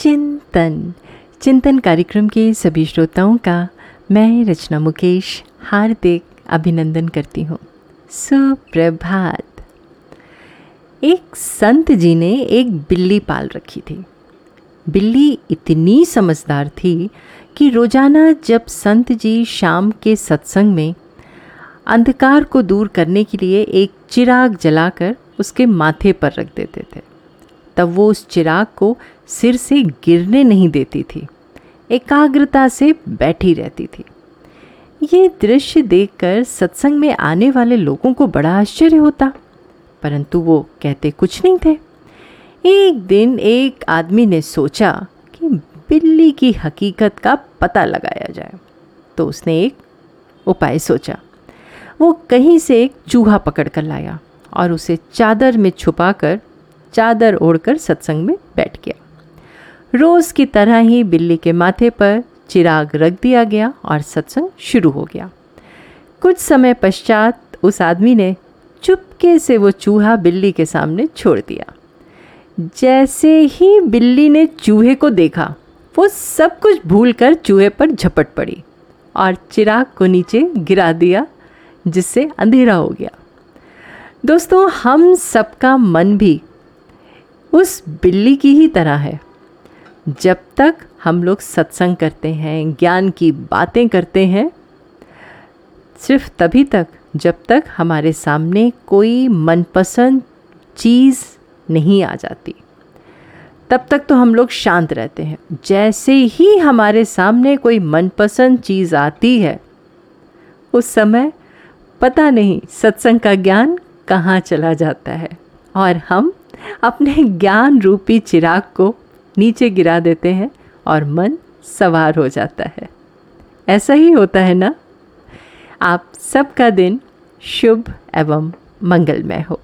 चिंतन। चिंतन कार्यक्रम के सभी श्रोताओं का मैं रचना मुकेश हार्दिक अभिनंदन करती हूँ। सुप्रभात। एक संत जी ने एक बिल्ली पाल रखी थी। बिल्ली इतनी समझदार थी कि रोज़ाना जब संत जी शाम के सत्संग में अंधकार को दूर करने के लिए एक चिराग जलाकर उसके माथे पर रख देते थे। तब वो उस चिराग को सिर से गिरने नहीं देती थी। एकाग्रता से बैठी रहती थी। ये दृश्य देखकर सत्संग में आने वाले लोगों को बड़ा आश्चर्य होता, परंतु वो कहते कुछ नहीं थे। एक दिन एक आदमी ने सोचा कि बिल्ली की हकीकत का पता लगाया जाए तो उसने एक उपाय सोचा। वो कहीं से एक चूहा पकड़ कर लाया और उसे चादर में छुपाकर चादर ओढ़कर सत्संग में बैठ गया। रोज़ की तरह ही बिल्ली के माथे पर चिराग रख दिया गया और सत्संग शुरू हो गया। कुछ समय पश्चात उस आदमी ने चुपके से वो चूहा बिल्ली के सामने छोड़ दिया। जैसे ही बिल्ली ने चूहे को देखा, वो सब कुछ भूलकर चूहे पर झपट पड़ी और चिराग को नीचे गिरा दिया, जिससे अंधेरा हो गया। दोस्तों, हम सबका मन भी उस बिल्ली की ही तरह है। जब तक हम लोग सत्संग करते हैं, ज्ञान की बातें करते हैं, सिर्फ़ तभी तक जब तक हमारे सामने कोई मनपसंद चीज़ नहीं आ जाती। तब तक तो हम लोग शांत रहते हैं। जैसे ही हमारे सामने कोई मनपसंद चीज़ आती है, उस समय पता नहीं सत्संग का ज्ञान कहाँ चला जाता है। और हम अपने ज्ञान रूपी चिराग को नीचे गिरा देते हैं और मन सवार हो जाता है। ऐसा ही होता है ना? आप सबका दिन शुभ एवं मंगलमय हो।